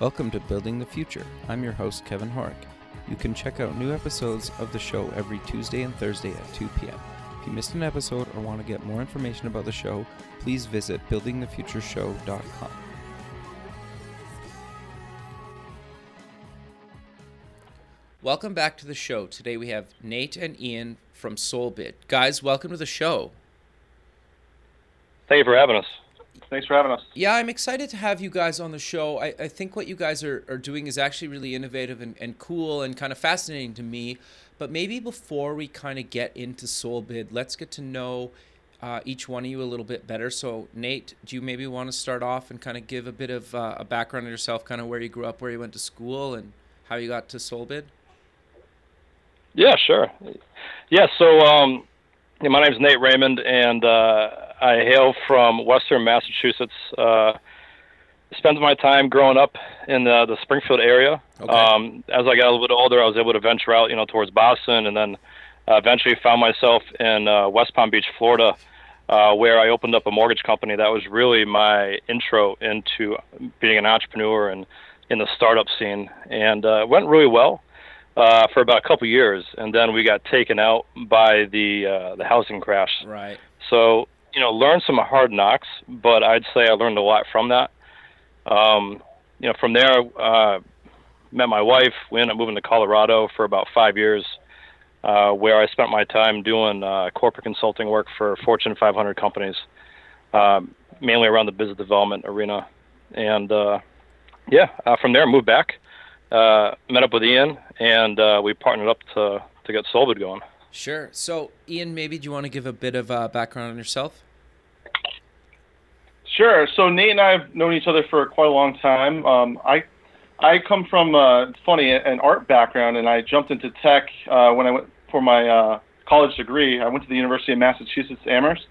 Welcome to Building the Future. I'm your host, Kevin Horek. You can check out new episodes of the show every Tuesday and Thursday at 2 p.m. If you missed an episode or want to get more information about the show, please visit buildingthefutureshow.com. Welcome back to the show. Today we have Nate and Ian from Solbid. Guys, welcome to the show. Thank you for having us. Thanks for having us. Yeah, I'm excited to have you guys on the show. I, I think what you guys are, are doing is actually really innovative and, and cool and kind of fascinating to me. But maybe before we kind of get into Solbid, let's get to know uh, each one of you a little bit better. So, Nate, do you maybe want to start off and kind of give a bit of uh, a background on yourself, kind of where you grew up, where you went to school, and how you got to Solbid? Yeah, sure. Yeah, so um, yeah, my name's Nate Raymond, and uh, I hail from Western Massachusetts. Uh, spent my time growing up in the, the Springfield area. Okay. Um, as I got a little bit older, I was able to venture out, you know, towards Boston, and then uh, eventually found myself in uh, West Palm Beach, Florida, uh, where I opened up a mortgage company. That was really my intro into being an entrepreneur and in the startup scene, and uh, it went really well uh, for about a couple years, and then we got taken out by the uh, the housing crash. Right. So you know, learned some hard knocks, but I'd say I learned a lot from that. Um, you know, from there, uh, met my wife. We ended up moving to Colorado for about five years, uh, where I spent my time doing uh, corporate consulting work for Fortune 500 companies, um, mainly around the business development arena. And uh, yeah, uh, from there, moved back, uh, met up with Ian, and uh, we partnered up to to get Solbid going. Sure. So, Ian, maybe do you want to give a bit of uh, background on yourself? Sure. So Nate and I have known each other for quite a long time. Um, I I come from uh, funny an art background, and I jumped into tech uh, when I went for my uh, college degree. I went to the University of Massachusetts Amherst,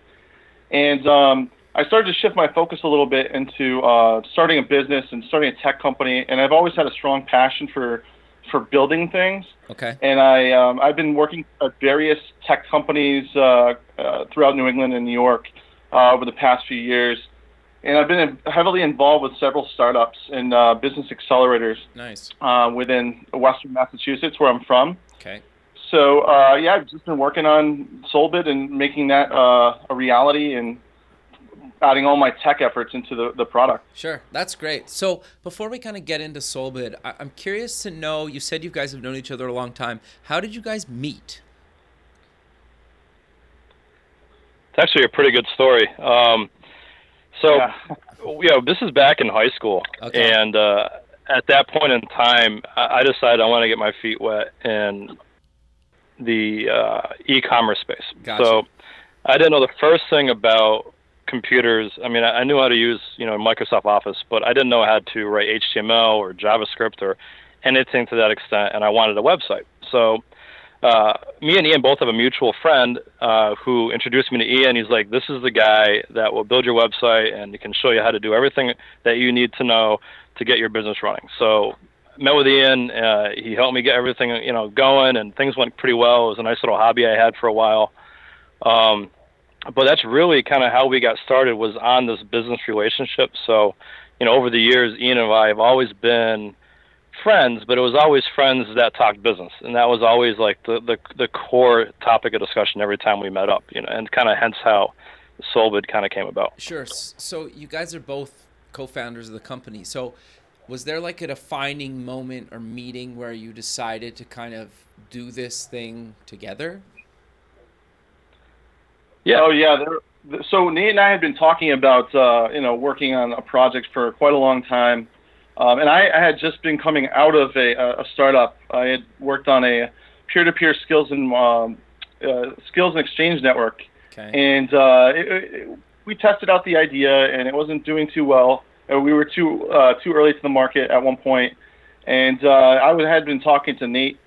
and um, I started to shift my focus a little bit into uh, starting a business and starting a tech company. And I've always had a strong passion for for building things. Okay. And I um, I've been working at various tech companies uh, uh, throughout New England and New York uh, over the past few years, and I've been heavily involved with several startups and uh, business accelerators Nice. uh, within Western Massachusetts, where I'm from. Okay. So uh, yeah, I've just been working on Solbid and making that uh, a reality and adding all my tech efforts into the, the product. Sure, that's great. So before we kind of get into Solbid, I- I'm curious to know. You said you guys have known each other a long time. How did you guys meet? It's actually a pretty good story. Um, so, Yeah. you know, this is back in high school, Okay. and uh, at that point in time, I I decided I want to get my feet wet in the uh, e-commerce space. Gotcha. So, I didn't know the first thing about computers. I mean, I I knew how to use, you know, Microsoft Office, but I didn't know how to write HTML or JavaScript or anything to that extent, and I wanted a website. So, uh, me and Ian both have a mutual friend uh, who introduced me to Ian. He's like, "This is the guy that will build your website and he can show you how to do everything that you need to know to get your business running." So, met with Ian. Uh, he helped me get everything you know going, and things went pretty well. It was a nice little hobby I had for a while. Um, but that's really kind of how we got started was on this business relationship. So, you know, over the years, Ian and I have always been friends, but it was always friends that talked business, and that was always like the the, the core topic of discussion every time we met up. You know, and kind of hence how Solbid kind of came about. Sure. So you guys are both co-founders of the company. So was there like a defining moment or meeting where you decided to kind of do this thing together? Yeah. Oh yeah. There, so Nate and I had been talking about uh, you know working on a project for quite a long time, um, and I, I had just been coming out of a, a startup. I had worked on a peer-to-peer skills and um, uh, skills and exchange network, Okay. and uh, it, it, we tested out the idea, and it wasn't doing too well. Uh, we were too uh, too early to the market at one point, and uh, I had been talking to Nate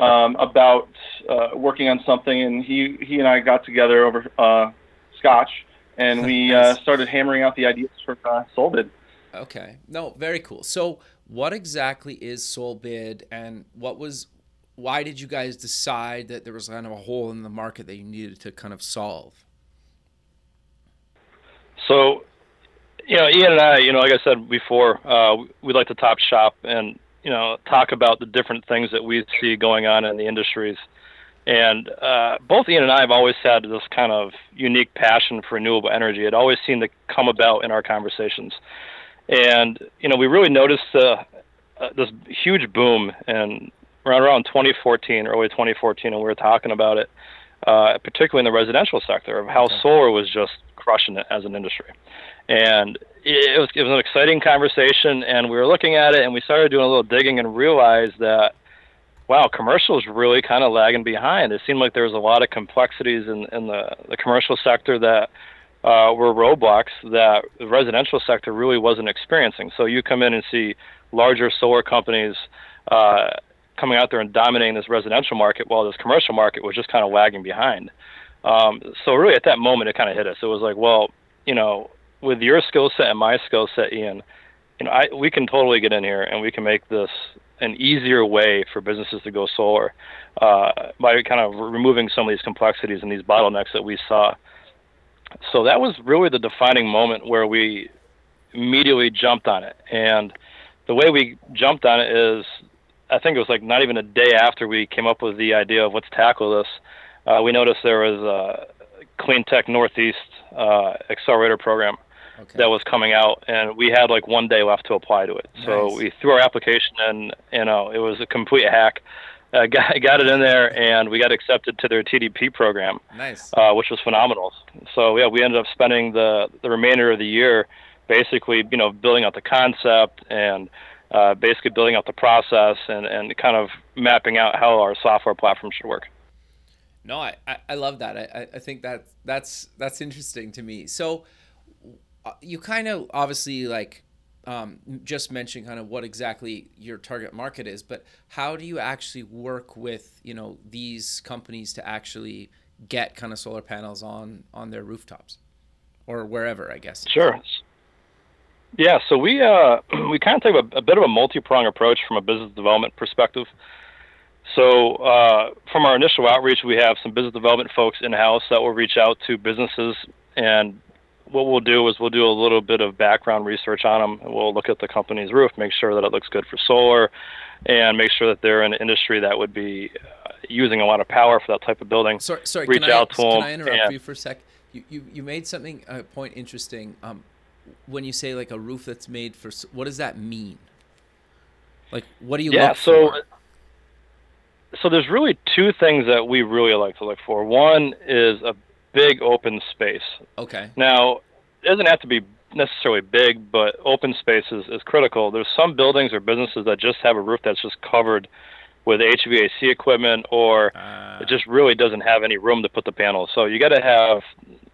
um, about uh, working on something, and he he and I got together over uh, scotch, and we uh, started hammering out the ideas for uh, Solbid. Okay. No, very cool. So, what exactly is Solbid, and what was, why did you guys decide that there was kind of a hole in the market that you needed to kind of solve? So, you know, Ian and I, you know, like I said before, uh, we like to top shop and you know talk about the different things that we see going on in the industries. And uh, both Ian and I have always had this kind of unique passion for renewable energy. It always seemed to come about in our conversations. And you know, we really noticed uh, uh, this huge boom in around around 2014, early 2014, and we were talking about it, uh, particularly in the residential sector, of how solar was just crushing it as an industry. And it was it was an exciting conversation, and we were looking at it, and we started doing a little digging and realized that wow, commercial is really kind of lagging behind. It seemed like there was a lot of complexities in, in the, the commercial sector that uh, were roadblocks that the residential sector really wasn't experiencing. So you come in and see larger solar companies uh, coming out there and dominating this residential market while this commercial market was just kind of lagging behind. Um, so really at that moment it kind of hit us. It was like, well, you know, with your skill set and my skill set, Ian, you know, I, we can totally get in here and we can make this an easier way for businesses to go solar uh, by kind of removing some of these complexities and these bottlenecks that we saw. So that was really the defining moment where we immediately jumped on it. And the way we jumped on it is, I think it was like not even a day after we came up with the idea of let's tackle this. Uh, we noticed there was a Clean Tech Northeast uh, accelerator program okay. that was coming out, and we had like one day left to apply to it. Nice. So we threw our application in. You know, it was a complete hack. Uh, got, got it in there, and we got accepted to their TDP program, nice, uh, which was phenomenal. So yeah, we ended up spending the the remainder of the year basically, you know, building out the concept and uh, basically building out the process and, and kind of mapping out how our software platform should work. No, I, I love that. I, I think that that's that's interesting to me. So you kind of obviously like um, just mentioned kind of what exactly your target market is, but how do you actually work with you know these companies to actually get kind of solar panels on on their rooftops or wherever? I guess. Sure. Yeah, so we uh, we kind of take a, a bit of a multi-prong approach from a business development perspective. So uh, from our initial outreach, we have some business development folks in house that will reach out to businesses and what we'll do is we'll do a little bit of background research on them. We'll look at the company's roof, make sure that it looks good for solar, and make sure that they're in an industry that would be uh, using a lot of power for that type of building. Sorry, sorry. Reach can out I, to can them. I interrupt and, you for a sec? You, you, you made something a uh, point interesting. Um, when you say like a roof that's made for, what does that mean? Like, what do you yeah, look so, for? So there's really two things that we really like to look for. One is a big open space. Okay. Now, it doesn't have to be necessarily big, but open space is, is critical. There's some buildings or businesses that just have a roof that's just covered with HVAC equipment, or uh, it just really doesn't have any room to put the panels. So you got to have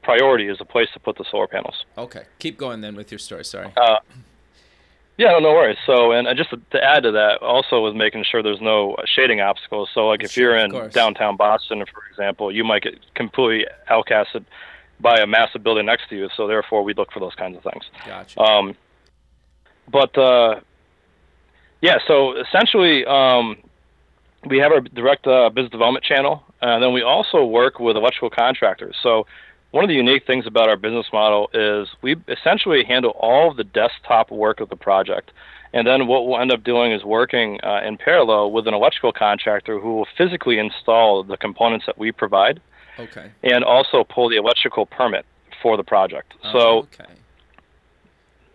priority as a place to put the solar panels. Okay, keep going then with your story. Sorry. Uh, yeah, no worries. So, and just to add to that, also was making sure there's no shading obstacles. So, like if sure, you're in downtown Boston, for example, you might get completely outcasted by a massive building next to you. So, therefore, we look for those kinds of things. Gotcha. Um, but uh, yeah, so essentially, um, we have our direct uh, business development channel, and then we also work with electrical contractors. So one of the unique things about our business model is we essentially handle all of the desktop work of the project. And then what we'll end up doing is working uh, in parallel with an electrical contractor who will physically install the components that we provide. Okay. And also pull the electrical permit for the project. Oh, so okay.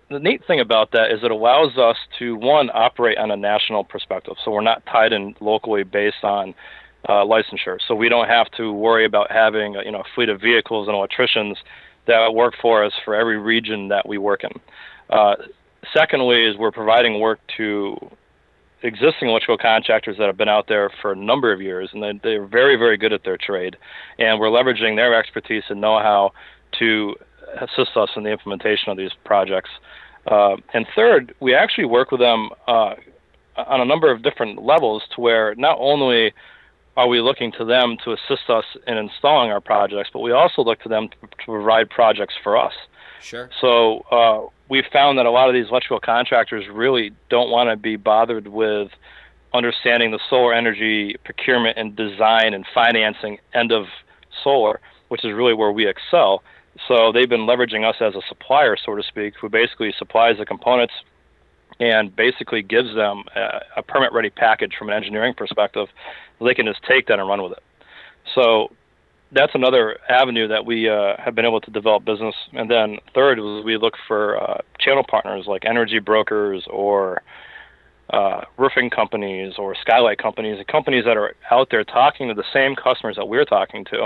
the neat thing about that is it allows us to one operate on a national perspective. So we're not tied in locally based on uh, licensure. So we don't have to worry about having you know a fleet of vehicles and electricians that work for us for every region that we work in. Uh, secondly, is we're providing work to existing electrical contractors that have been out there for a number of years, and they, they're very, very good at their trade. And we're leveraging their expertise and know-how to assist us in the implementation of these projects. Uh, and third, we actually work with them uh, on a number of different levels to where not only are we looking to them to assist us in installing our projects, but we also look to them to, to provide projects for us. Sure. So uh, we've found that a lot of these electrical contractors really don't want to be bothered with understanding the solar energy procurement and design and financing end of solar, which is really where we excel. So they've been leveraging us as a supplier, so to speak, who basically supplies the components and basically gives them a, a permit ready package from an engineering perspective. They can just take that and run with it. So that's another avenue that we uh, have been able to develop business. And then third was we look for uh, channel partners like energy brokers or uh, roofing companies or skylight companies, companies that are out there talking to the same customers that we're talking to.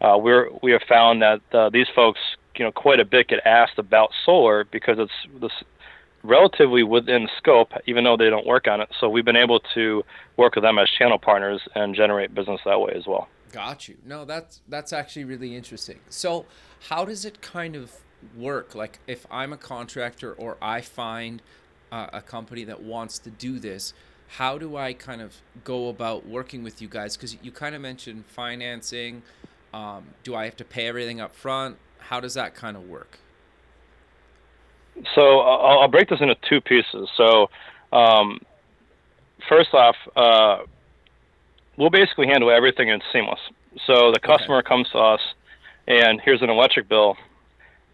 Uh, we're we have found that uh, these folks, you know, quite a bit get asked about solar because it's this relatively within scope, even though they don't work on it. So we've been able to work with them as channel partners and generate business that way as well. Got you. No, that's that's actually really interesting. So, how does it kind of work? Like, if I'm a contractor or I find uh, a company that wants to do this, how do I kind of go about working with you guys? Because you kind of mentioned financing. Um, do I have to pay everything up front? How does that kind of work? So I'll, I'll break this into two pieces. So um, first off, uh, we'll basically handle everything in seamless. So the customer okay. comes to us, and here's an electric bill.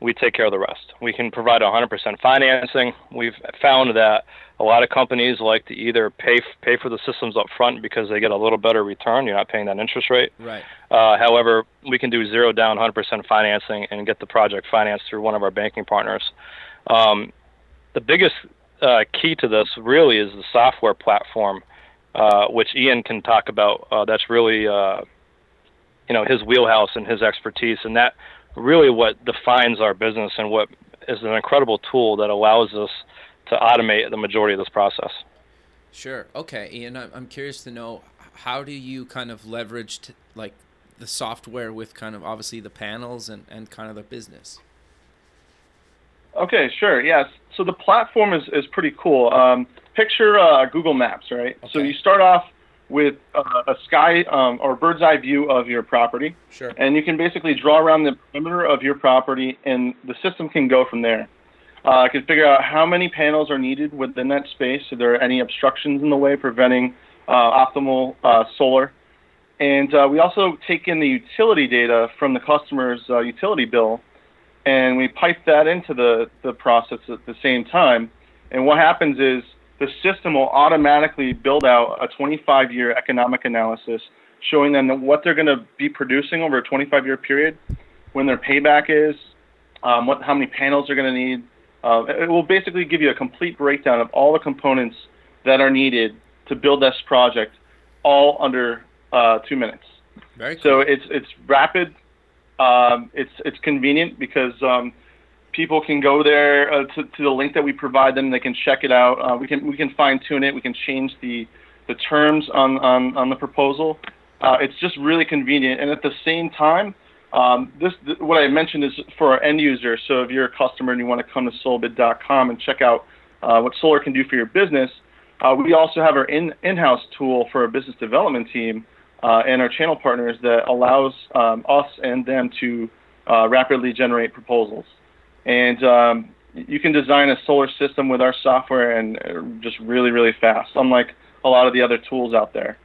We take care of the rest. We can provide 100% financing. We've found that a lot of companies like to either pay pay for the systems up front because they get a little better return. You're not paying that interest rate. Right. Uh, however, we can do zero down, 100% financing, and get the project financed through one of our banking partners. Um, the biggest uh, key to this really is the software platform, uh, which Ian can talk about. Uh, that's really, uh, you know, his wheelhouse and his expertise, and that really what defines our business and what is an incredible tool that allows us to automate the majority of this process. Sure. Okay, Ian. I'm curious to know how do you kind of leverage t- like the software with kind of obviously the panels and, and kind of the business. Okay, sure. Yes. So the platform is, is pretty cool. Um, picture uh, Google Maps, right? Okay. So you start off with uh, a sky um, or bird's eye view of your property. Sure. And you can basically draw around the perimeter of your property, and the system can go from there. Uh, can figure out how many panels are needed within that space. If there are any obstructions in the way preventing uh, optimal uh, solar. And uh, we also take in the utility data from the customer's uh, utility bill and we pipe that into the, the process at the same time. And what happens is the system will automatically build out a 25 year economic analysis showing them what they're going to be producing over a 25 year period, when their payback is, um, what, how many panels they're going to need. Uh, it will basically give you a complete breakdown of all the components that are needed to build this project all under uh, two minutes. Very cool. So it's it's rapid, um, it's it's convenient because um, people can go there uh, to, to the link that we provide them. They can check it out. Uh, we can we can fine tune it. We can change the the terms on on, on the proposal. Uh, it's just really convenient, and at the same time, um, this th- what I mentioned is for our end user. So if you're a customer and you want to come to solbid.com and check out uh, what solar can do for your business, uh, we also have our in in-house tool for our business development team uh, and our channel partners that allows um, us and them to uh, rapidly generate proposals. And um, you can design a solar system with our software and uh, just really, really fast, unlike a lot of the other tools out there.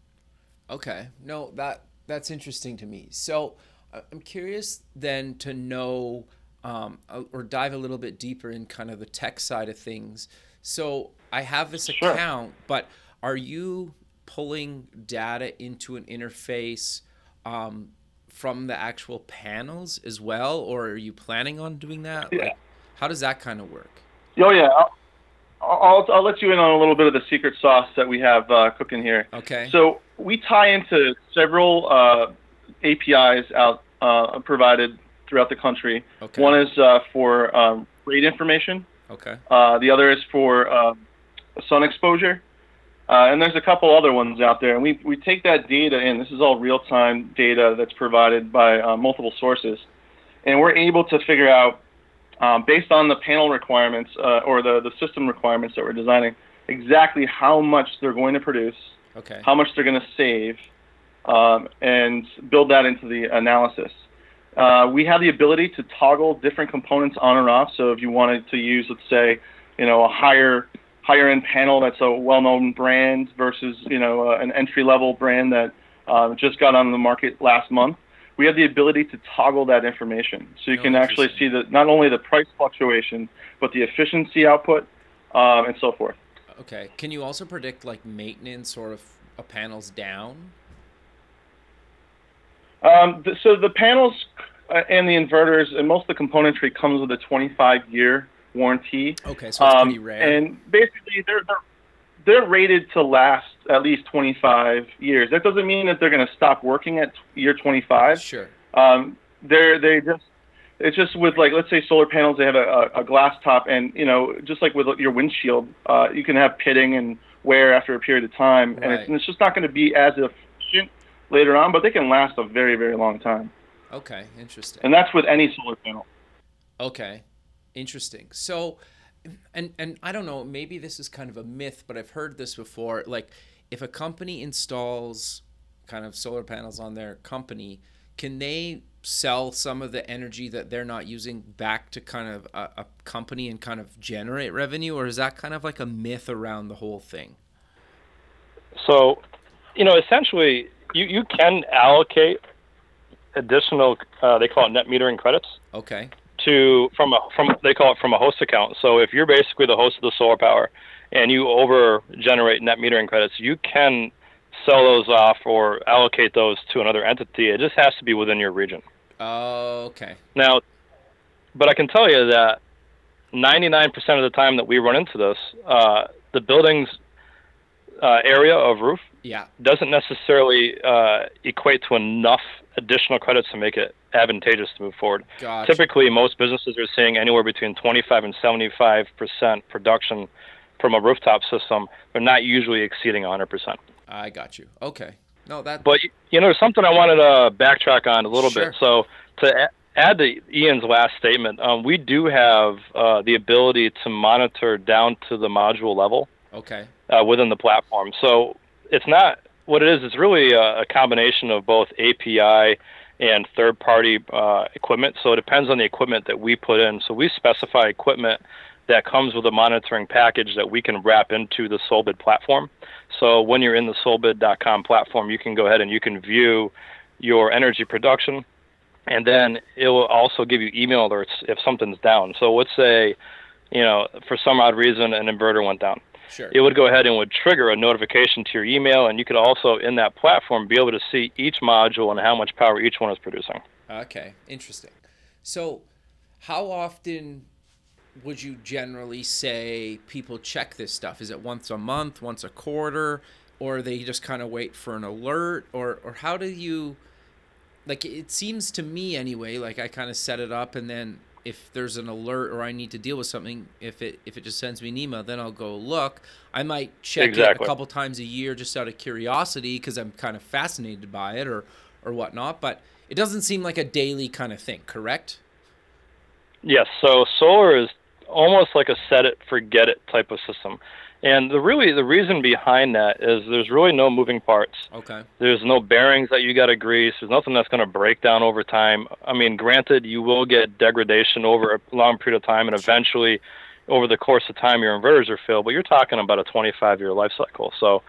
Okay, no, that that's interesting to me. So uh, I'm curious then to know um, or dive a little bit deeper in kind of the tech side of things. So I have this sure. account, but are you pulling data into an interface um, from the actual panels as well, or are you planning on doing that? Yeah. Like, how does that kind of work? Oh yeah, I'll, I'll, I'll let you in on a little bit of the secret sauce that we have uh, cooking here. Okay. So we tie into several uh, APIs out uh, provided throughout the country. Okay. One is uh, for um, rate information. Okay. Uh, the other is for uh, sun exposure. Uh, and there's a couple other ones out there, and we, we take that data in. This is all real time data that's provided by uh, multiple sources, and we're able to figure out, um, based on the panel requirements uh, or the, the system requirements that we're designing, exactly how much they're going to produce, okay. how much they're going to save, um, and build that into the analysis. Uh, we have the ability to toggle different components on and off. So if you wanted to use, let's say, you know, a higher higher end panel that's a well known brand versus you know uh, an entry level brand that uh, just got on the market last month. we have the ability to toggle that information. So you Oh, can actually see the not only the price fluctuation, but the efficiency output um, and so forth. Okay. Can you also predict like maintenance or if a panel's down? Um, th- so the panels uh, and the inverters and most of the componentry comes with a 25 year warranty. Okay, so it's Um, pretty rare. And basically, they're, they're they're rated to last at least 25 years. That doesn't mean that they're going to stop working at year 25. sure. Um, they're they just it's just with like let's say solar panels they have a, a, glass top and you know just like with your windshield uh, you can have pitting and wear after a period of time and, it's, and it's just not going to be as efficient later on but they can last a very very long time Okay, interesting. and that's with any solar panel. Okay, interesting. So, and and I don't know, maybe this is kind of a myth, but I've heard this before. Like, if a company installs kind of solar panels on their company, can they sell some of the energy that they're not using back to kind of a, a company and kind of generate revenue, or is that kind of like a myth around the whole thing? So, you know, essentially, you, you can allocate additional, uh, they call it net metering credits, Okay. To from a from they call it from a host account. So if you're basically the host of the solar power and you over generate net metering credits, you can sell those off or allocate those to another entity. It just has to be within your region. Okay. Now, but I can tell you that 99% of the time that we run into this, uh, the building's uh, area of roof Yeah. doesn't necessarily uh, equate to enough additional credits to make it advantageous to move forward. Gotcha. Typically, most businesses are seeing anywhere between 25 and 75 percent production from a rooftop system. They're not usually exceeding 100 percent. I got you. Okay. No, that. But you know, there's something I wanted to backtrack on a little Sure. bit. So to add to Ian's last statement, um, we do have uh, the ability to monitor down to the module level okay. uh, within the platform. So it's not what it is. It's really a, a combination of both API and third-party uh, equipment. So it depends on the equipment that we put in. So we specify equipment that comes with a monitoring package that we can wrap into the Solbid platform. So when you're in the Solbid.com platform, you can go ahead and you can view your energy production, and then it will also give you email alerts if something's down. So let's say, you know, for some odd reason, an inverter went down Sure. it would go ahead and would trigger a notification to your email, and you could also in that platform be able to see each module and how much power each one is producing. Okay, interesting. So, how often would you generally say people check this stuff? Is it once a month, once a quarter, or they just kind of wait for an alert, or or how do you? Like it seems to me anyway. Like I kind of set it up, and then if there's an alert or I need to deal with something, if it if it just sends me an email, then I'll go look. I might check it a couple times a year just out of curiosity because I'm kind of fascinated by it or or whatnot. But it doesn't seem like a daily kind of thing, correct? Yes, so solar is almost like a set it forget it type of system. And the really the reason behind that is there's really no moving parts. Okay. There's no bearings that you got to grease. There's nothing that's going to break down over time. I mean, granted, you will get degradation over a long period of time, and eventually, over the course of time, your inverters are filled. But you're talking about a 25-year life cycle. So,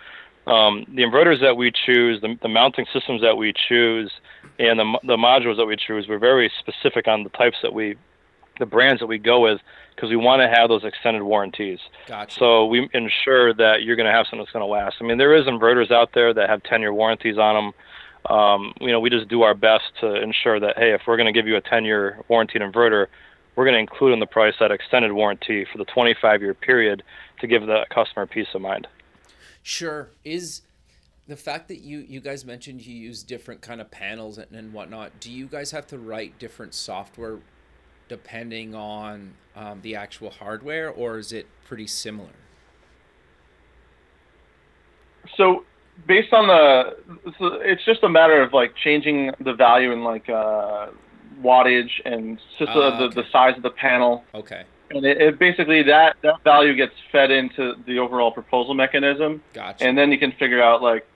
um, the inverters that we choose, the, the mounting systems that we choose, and the the modules that we choose, we're very specific on the types that we, the brands that we go with, because we want to have those extended warranties. Gotcha. So we ensure that you're going to have something that's going to last. I mean, there is inverters out there that have 10-year warranties on them. Um, you know, we just do our best to ensure that hey, if we're going to give you a 10-year warranted inverter, we're going to include in the price that extended warranty for the 25-year period to give the customer peace of mind. Sure. Is the fact that you you guys mentioned you use different kind of panels and, and whatnot, do you guys have to write different software depending on um, the actual hardware, or is it pretty similar? So based on the, so it's just a matter of like changing the value in like uh, wattage and just the, Ah, the, okay. the size of the panel. Okay. And it, it basically that, that value gets fed into the overall proposal mechanism, Gotcha. and then you can figure out like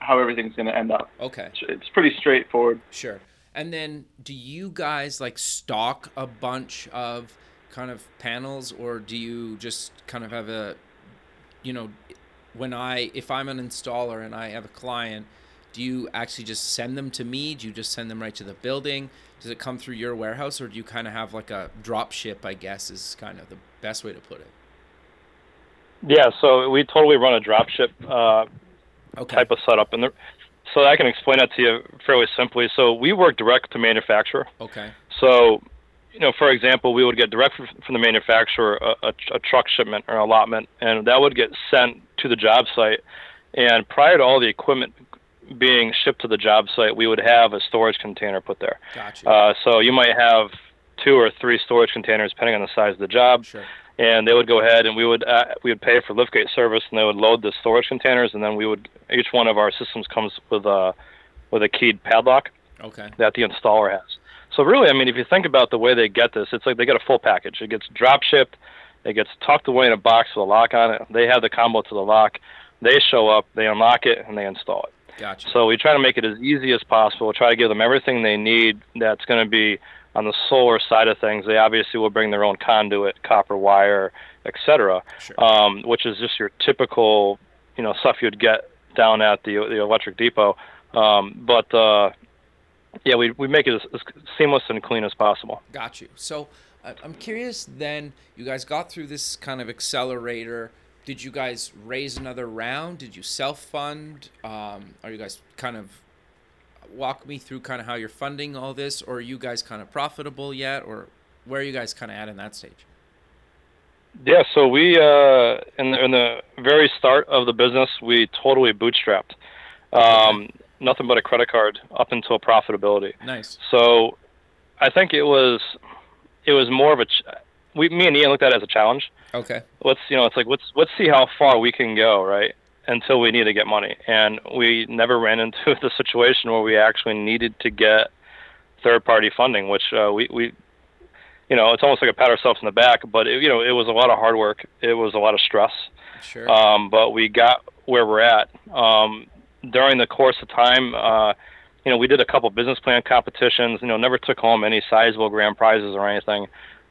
how everything's going to end up. okay. It's, it's pretty straightforward. Sure. And then do you guys like stock a bunch of kind of panels or do you just kind of have a you know when I if I'm an installer and I have a client do you actually just send them to me? Do you just send them right to the building? Does it come through your warehouse, or do you kind of have like a drop ship? I guess is kind of the best way to put it. Yeah, so we totally run a drop ship uh, Okay. type of setup, and the, so I can explain that to you fairly simply. So we work direct to manufacturer. Okay. So, you know, for example, we would get direct from the manufacturer a, a, a truck shipment or allotment, and that would get sent to the job site. And prior to all the equipment being shipped to the job site, we would have a storage container put there. Gotcha. Uh, so you might have two or three storage containers, depending on the size of the job sure. And they would go ahead and we would uh, we would pay for liftgate service and they would load the storage containers and then we would each one of our systems comes with a with a keyed padlock Okay. that the installer has. So really, I mean, if you think about the way they get this, it's like they get a full package. It gets drop shipped, it gets tucked away in a box with a lock on it. They have the combo to the lock. They show up, they unlock it, and they install it. Gotcha. So we try to make it as easy as possible. We Try to give them everything they need. That's going to be on the solar side of things. They obviously will bring their own conduit, copper wire, etc., Sure. um, which is just your typical, you know, stuff you'd get down at the the electric depot. Um, but uh, yeah, we we make it as, as seamless and clean as possible. Got you. So I- I'm curious. Then you guys got through this kind of accelerator. Did you guys raise another round? Did you self fund? Um, are you guys kind of walk me through kind of how you're funding all this, or are you guys kind of profitable yet, or where are you guys kind of at in that stage? Yeah, so we uh, in the in the very start of the business, we totally bootstrapped. Um, Nothing but a credit card up until profitability. Nice. So I think it was it was more of a ch- we me and Ian looked at it as a challenge. Okay. Let's you know it's like let's let's see how far we can go right until we need to get money, and we never ran into the situation where we actually needed to get third party funding, which uh, we we you know it's almost like a pat ourselves in the back, but it, you know it was a lot of hard work, it was a lot of stress, Sure. um, but we got where we're at. Um, during the course of time, uh, you know, we did a couple business plan competitions. You know, never took home any sizable grand prizes or anything.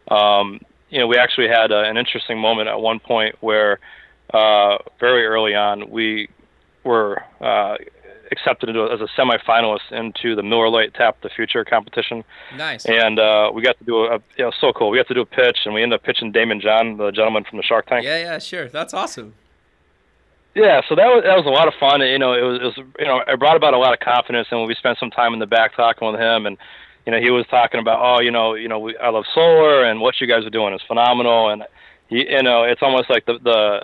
Um, you know, we actually had a, an interesting moment at one point where, uh, very early on, we were uh, accepted into, as a semifinalist into the Miller Lite Tap the Future competition, nice. and uh, we got to do a, you know, so cool. We got to do a pitch, and we ended up pitching Daymond John, the gentleman from the Shark Tank. Yeah, yeah, sure. That's awesome. Yeah, so that was that was a lot of fun. You know, it was, it was you know it brought about a lot of confidence, and we spent some time in the back talking with him, and you know he was talking about oh you know you know we, I love solar and what you guys are doing is phenomenal, and he, you know it's almost like the the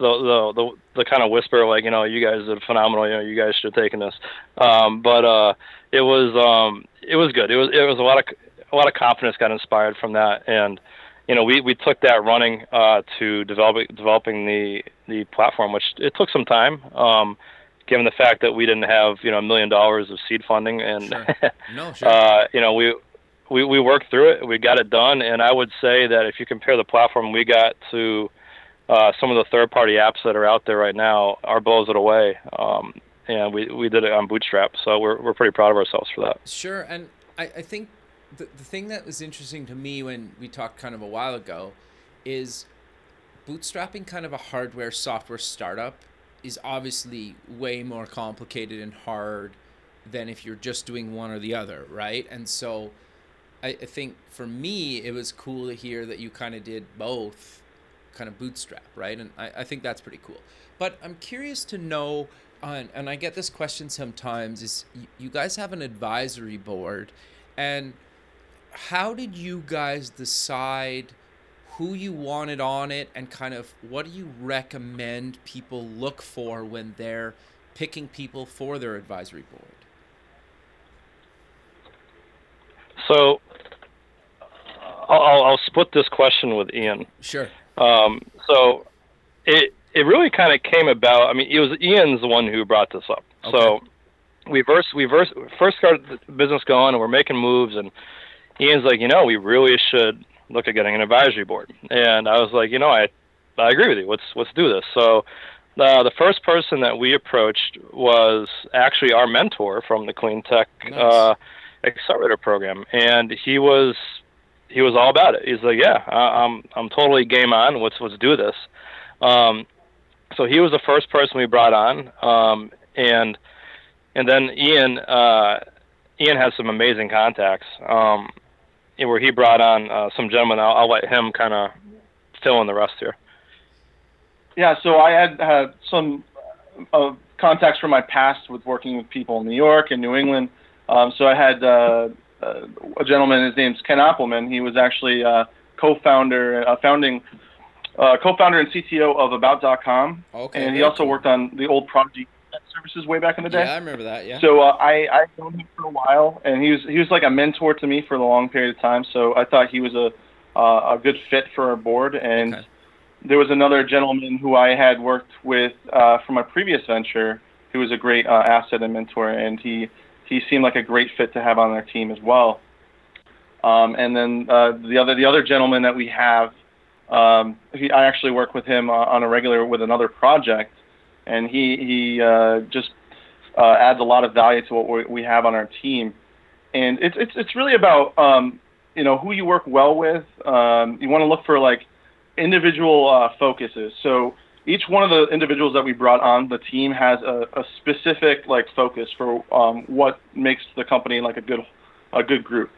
the the the, the kind of whisper like you know you guys are phenomenal, you know you guys should have taken this, um, but uh it was um it was good. It was it was a lot of a lot of confidence got inspired from that, and you know, we, we took that running uh, to develop, developing the the platform, which it took some time, um, given the fact that we didn't have you know a million dollars of seed funding, and Sure. No, sure. uh, you know we, we we worked through it, we got it done, and I would say that if you compare the platform we got to uh, some of the third party apps that are out there right now, are blows it away. Um, and we, we did it on Bootstrap, so we're we're pretty proud of ourselves for that. Sure, and I, I think the, the thing that was interesting to me when we talked kind of a while ago is bootstrapping kind of a hardware software startup is obviously way more complicated and hard than if you're just doing one or the other, right? And so I, I think for me, it was cool to hear that you kind of did both kind of bootstrap, right? And I, I think that's pretty cool. But I'm curious to know, uh, and I get this question sometimes, is you, you guys have an advisory board, and how did you guys decide who you wanted on it and kind of what do you recommend people look for when they're picking people for their advisory board? So I'll, I'll split this question with Ian. Sure. Um, so it it really kind of came about. I mean, it was Ian's the one who brought this up. So we first we first first started the business going, and we're making moves, and Ian's like, you know, we really should look at getting an advisory board. And I was like, you know, I I agree with you. Let's let's do this. So. Uh, the first person that we approached was actually our mentor from the Clean Tech Nice. uh, Accelerator program, and he was he was all about it. He's like, yeah, I, I'm I'm totally game on. Let's let's do this. Um, so he was the first person we brought on, um, and and then Ian uh, Ian has some amazing contacts. Um, where he brought on uh, some gentlemen. I'll, I'll let him kind of fill in the rest here. Yeah, so I had some uh, contacts from my past with working with people in New York and New England. Um, so I had uh, a gentleman. His name's Ken Appleman. He was actually uh, co-founder, uh, founding, uh, co-founder and CTO of About.com. Okay. And he also worked on the old Prodigy services way back in the day. Yeah, I remember that. Yeah. So uh, I I've known him for a while, and he was he was like a mentor to me for a long period of time. So I thought he was a uh, a good fit for our board. And Okay. there was another gentleman who I had worked with uh, from my previous venture, who was a great uh, asset and mentor, and he he seemed like a great fit to have on our team as well. Um, and then uh, the other the other gentleman that we have, um, he, I actually work with him uh, on a regular with another project, and he he uh, just uh, adds a lot of value to what we, have on our team. And it's it's it's really about um, you know who you work well with. Um, you want to look for like individual uh, focuses. So each one of the individuals that we brought on the team has a, a specific like focus for um, what makes the company like a good a good group.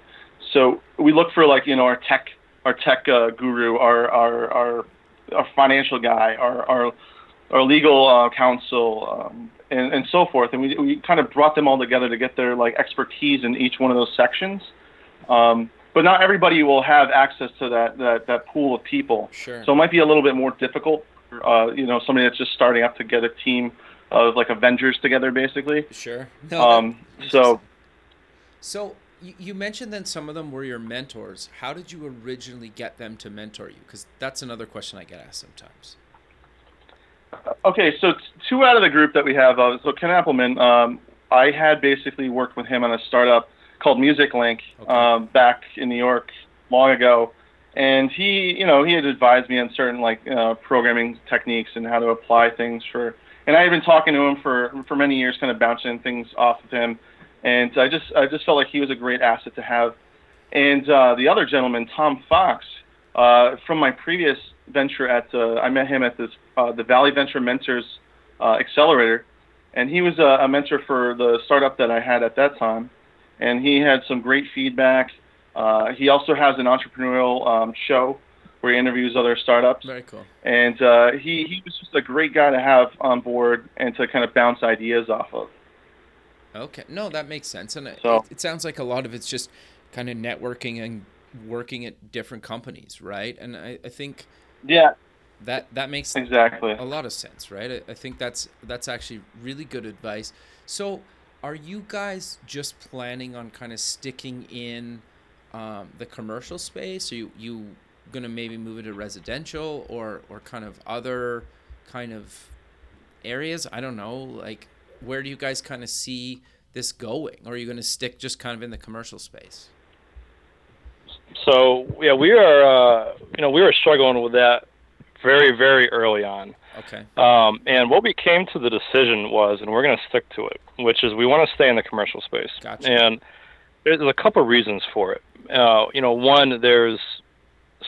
So we look for like you know our tech our tech uh, guru, our our our our financial guy, our our our legal uh, counsel, um, and, and so forth. And we, we kind of brought them all together to get their like expertise in each one of those sections. Um, but not everybody will have access to that, that, that pool of people. Sure. So it might be a little bit more difficult, uh, you know, somebody that's just starting up to get a team of like Avengers together, basically. Sure. No, Um, so So you, you mentioned that some of them were your mentors. How did you originally get them to mentor you? Because that's another question I get asked sometimes. Okay, so two out of the group that we have, uh, so Ken Appleman, um, I had basically worked with him on a startup called Music Link Okay. um, back in New York long ago, and he, you know, he had advised me on certain like uh, programming techniques and how to apply things for. And I had been talking to him for for many years, kind of bouncing things off of him, and I just I just felt like he was a great asset to have. And uh, the other gentleman, Tom Fox, uh, from my previous venture at uh, I met him at this uh, the Valley Venture Mentors uh, Accelerator, and he was a, a mentor for the startup that I had at that time, and he had some great feedback. Uh, he also has an entrepreneurial um, show where he interviews other startups, Very cool. and uh, he he was just a great guy to have on board and to kind of bounce ideas off of. Okay. No, that makes sense. And it, So- it, it sounds like a lot of it's just kind of networking and working at different companies, right? And I, I think Yeah, that that makes exactly. a lot of sense, right? I, I think that's that's actually really good advice. So, are you guys just planning on kind of sticking in um, the commercial space? Are you you gonna maybe move into residential or or kind of other kind of areas? I don't know. Like, where do you guys kind of see this going? Or are you gonna stick just kind of in the commercial space? So yeah, we are uh, you know we were struggling with that very very early on. Okay. Um, and what we came to the decision was, and we're going to stick to it, which is we want to stay in the commercial space. Gotcha. And there's a couple reasons for it. Uh, you know, one, there's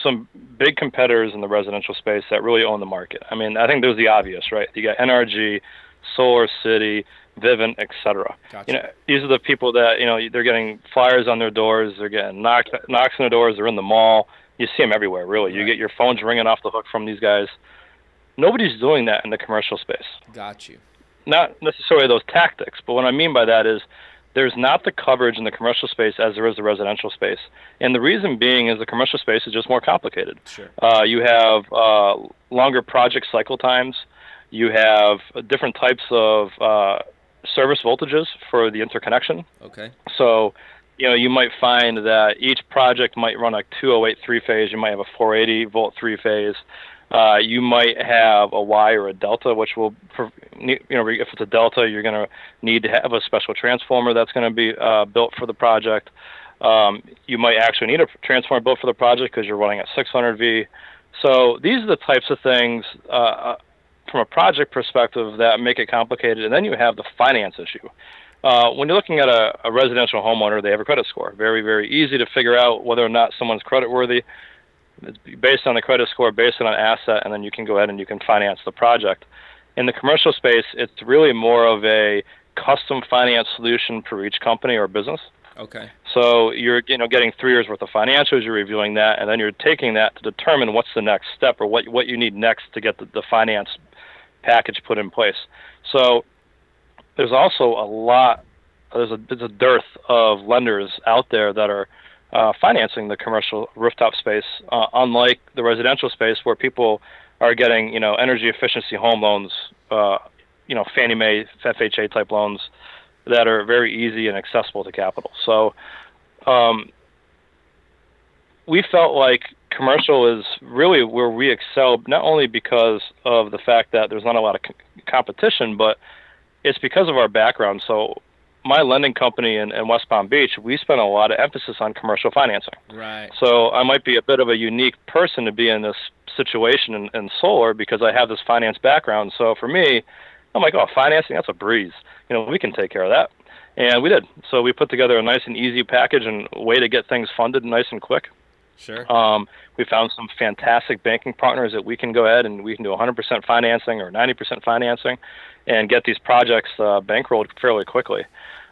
some big competitors in the residential space that really own the market. I mean, I think there's the obvious, right? You got NRG, Solar City, Vivint, etc. Gotcha. You know, these are the people that you know they're getting flyers on their doors, they're getting knocked knocks on their doors, they're in the mall. You see them everywhere, really. You get your phones ringing off the hook from these guys. Nobody's doing that in the commercial space. Got you. Not necessarily those tactics, but what I mean by that is there's not the coverage in the commercial space as there is the residential space. And the reason being is the commercial space is just more complicated. Sure. Uh, you have uh, longer project cycle times. You have different types of uh, service voltages for the interconnection. Okay. So, you know, you might find that each project might run a 208 three phase. You might have a 480 volt three phase. Uh, you might have a Y or a delta, which will, you know, if it's a delta, you're going to need to have a special transformer that's going to be uh, built for the project. Um, you might actually need a transformer built for the project because you're running at 600 V. So these are the types of things uh, uh, from a project perspective that make it complicated. And then you have the finance issue. Uh, when you're looking at a, a residential homeowner, they have a credit score. Very, very easy to figure out whether or not someone's creditworthy. It's based on the credit score, based on an asset, and then you can go ahead and you can finance the project. In the commercial space, it's really more of a custom finance solution for each company or business. Okay. So you're you know getting three years worth of financials, you're reviewing that, and then you're taking that to determine what's the next step or what what you need next to get the, the finance package put in place. So there's also a lot there's a there's a dearth of lenders out there that are uh, financing the commercial rooftop space, uh, unlike the residential space where people are getting you know energy efficiency home loans, uh, you know Fannie Mae FHA type loans that are very easy and accessible to capital. So um, we felt like commercial is really where we excel, not only because of the fact that there's not a lot of competition, but it's because of our background. So my lending company in, in, West Palm Beach, we spend a lot of emphasis on commercial financing. Right. So I might be a bit of a unique person to be in this situation in, in solar because I have this finance background. So for me, I'm like, oh, financing, that's a breeze. You know, we can take care of that. And we did. So we put together a nice and easy package and way to get things funded nice and quick. Sure. Um, we found some fantastic banking partners that we can go ahead and we can do 100% financing or 90% financing and get these projects uh, bankrolled fairly quickly.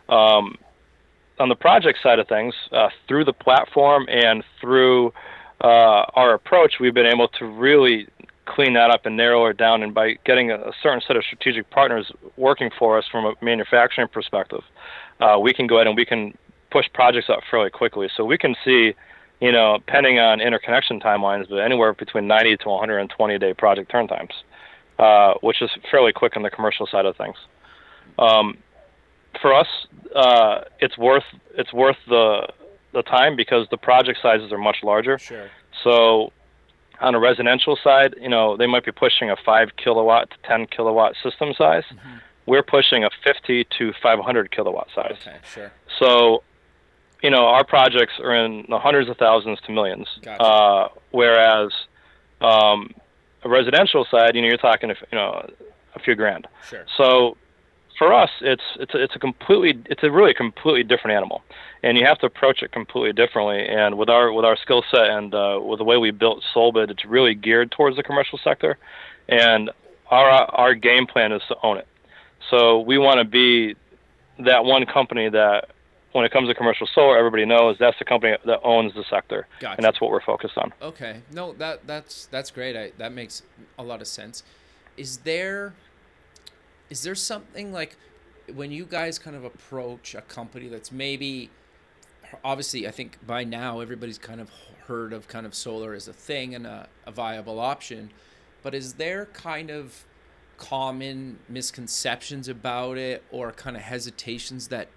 Um, on the project side of things, uh, through the platform and through uh, our approach, we've been able to really clean that up and narrow it down. And by getting a, a certain set of strategic partners working for us from a manufacturing perspective, uh, we can go ahead and we can push projects up fairly quickly. So we can see, you know, depending on interconnection timelines, but anywhere between 90 to 120 day project turn times, uh, which is fairly quick on the commercial side of things. Um, for us, uh, it's worth it's worth the the time because the project sizes are much larger. Sure. So on a residential side, you know, they might be pushing a 5 kilowatt to 10 kilowatt system size. Mm-hmm. We're pushing a 50 to 500 kilowatt size. Okay, sure. So, you know, our projects are in the hundreds of thousands to millions. Gotcha. Uh, whereas um, a residential side, you know, you're talking, you know, a few grand. Sure. So for us, it's it's a, it's a completely it's a really completely different animal, and you have to approach it completely differently. And with our with our skill set and uh, with the way we built Solbid, it's really geared towards the commercial sector, and our our game plan is to own it. So we want to be that one company that when it comes to commercial solar, everybody knows that's the company that owns the sector, gotcha. and that's what we're focused on. Okay, no, that that's that's great. I, that makes a lot of sense. Is there is there something like when you guys kind of approach a company that's maybe obviously I think by now everybody's kind of heard of kind of solar as a thing and a, a viable option, but is there kind of common misconceptions about it or kind of hesitations that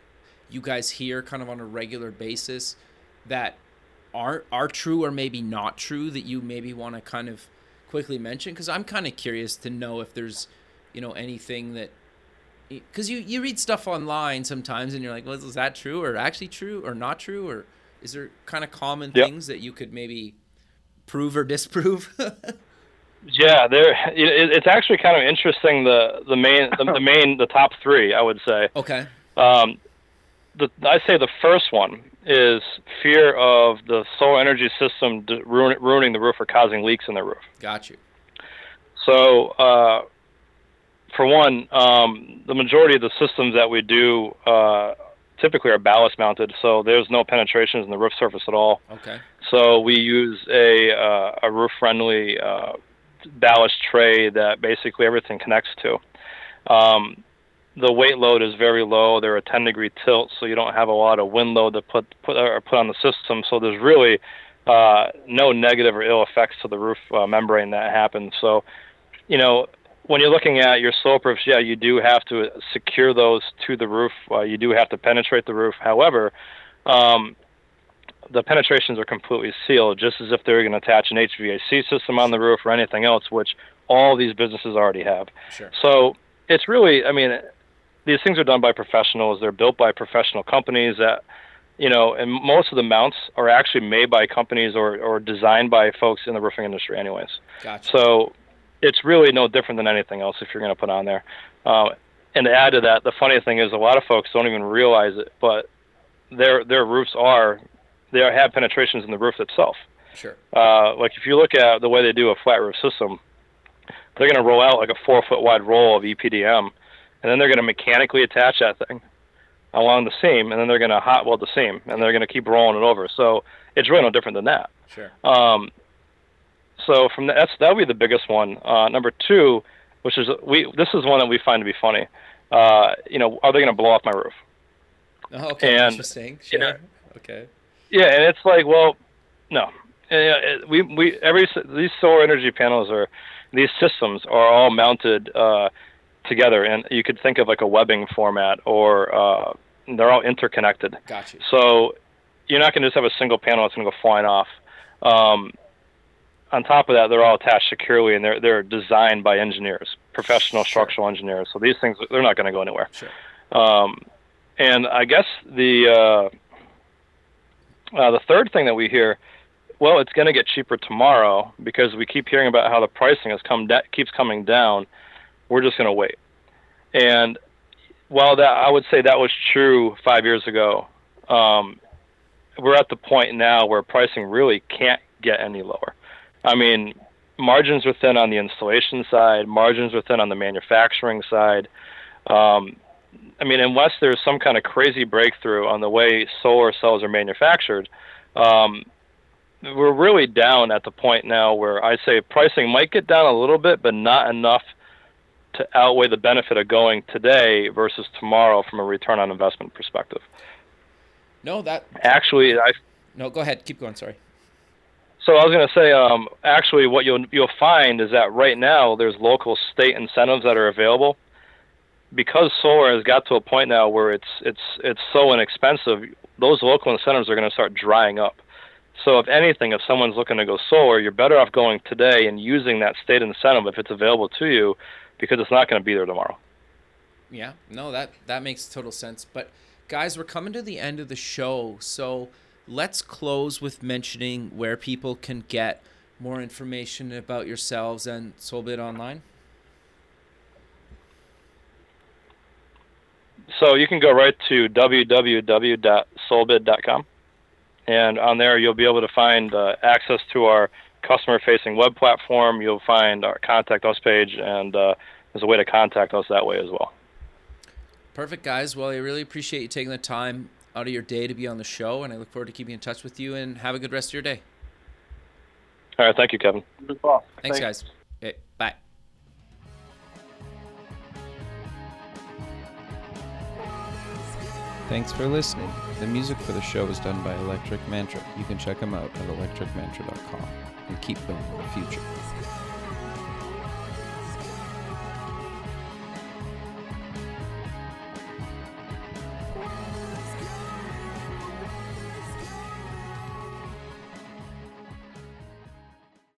you guys hear kind of on a regular basis that are are true or maybe not true that you maybe want to kind of quickly mention? Because I'm kind of curious to know if there's you know anything that because you you read stuff online sometimes and you're like well is that true or actually true or not true or is there kind of common yep. things that you could maybe prove or disprove? Yeah there it, it's actually kind of interesting the the main the, the, main the top three i would say. Okay. Um the i say the first one is fear of the solar energy system ruin, ruining the roof or causing leaks in the roof. Got you so uh for one, um, the majority of the systems that we do uh, typically are ballast mounted, so there's no penetrations in the roof surface at all. Okay. So we use a uh, a roof friendly uh, ballast tray that basically everything connects to. Um, the weight load is very low. They're a 10 degree tilt, so you don't have a lot of wind load to put put or put on the system. So there's really uh, no negative or ill effects to the roof uh, membrane that happen. So, you know, when you're looking at your slope roofs, yeah, you do have to secure those to the roof. Uh, you do have to penetrate the roof. However, um, the penetrations are completely sealed, just as if they were going to attach an HVAC system on the roof or anything else, which all these businesses already have. Sure. So it's really, I mean, these things are done by professionals. They're built by professional companies that, you know, and most of the mounts are actually made by companies or, or designed by folks in the roofing industry, anyways. Gotcha. So it's really no different than anything else if you're going to put on there. Uh, and to add to that, the funny thing is a lot of folks don't even realize it, but their their roofs are they are, have penetrations in the roof itself. Sure. Uh, like if you look at the way they do a flat roof system, they're going to roll out like a four foot wide roll of EPDM, and then they're going to mechanically attach that thing along the seam, and then they're going to hot weld the seam, and they're going to keep rolling it over. So it's really no different than that. Sure. Um, so from the, that's that would be the biggest one. Uh, number two, which is we this is one that we find to be funny. Uh, you know, are they going to blow off my roof? Oh, okay, And, interesting. Sure. you know, okay. Yeah, and it's like, well, no. Yeah, it- we we every these solar energy panels are these systems are all mounted uh, together, and you could think of like a webbing format, or uh, they're all interconnected. Got you. So you're not going to just have a single panel that's going to go flying off. Um, on top of that, they're all attached securely, and they're they're designed by engineers, professional Sure. structural engineers. So these things they're not going to go anywhere. Sure. Um, and I guess the uh, uh, the third thing that we hear, well, it's going to get cheaper tomorrow because we keep hearing about how the pricing has come da- keeps coming down. We're just going to wait. And while that I would say that was true five years ago, um, we're at the point now where pricing really can't get any lower. I mean, margins are thin on the installation side, margins are thin on the manufacturing side. Um, I mean, unless there's some kind of crazy breakthrough on the way solar cells are manufactured, um, we're really down at the point now where I say pricing might get down a little bit, but not enough to outweigh the benefit of going today versus tomorrow from a return on investment perspective. No, that. Actually, I No, go ahead. Keep going. Sorry. So I was going to say, um, actually, what you'll you'll find is that right now there's local state incentives that are available because solar has got to a point now where it's it's it's so inexpensive. Those local incentives are going to start drying up. So if anything, if someone's looking to go solar, you're better off going today and using that state incentive if it's available to you, because it's not going to be there tomorrow. Yeah, no, that that makes total sense. But guys, we're coming to the end of the show, so let's close with mentioning where people can get more information about yourselves and Solbid Online. So you can go right to www.solbid.com, and on there you'll be able to find uh, access to our customer-facing web platform. You'll find our contact us page, and uh, there's a way to contact us that way as well. Perfect, guys. Well, I really appreciate you taking the time out of your day to be on the show, and I look forward to keeping in touch with you. And have a good rest of your day. All right, thank you, Kevin. Thanks, guys. Okay, bye. Thanks for listening. The music for the show is done by Electric Mantra. You can check them out at electricmantra.com and keep building the future.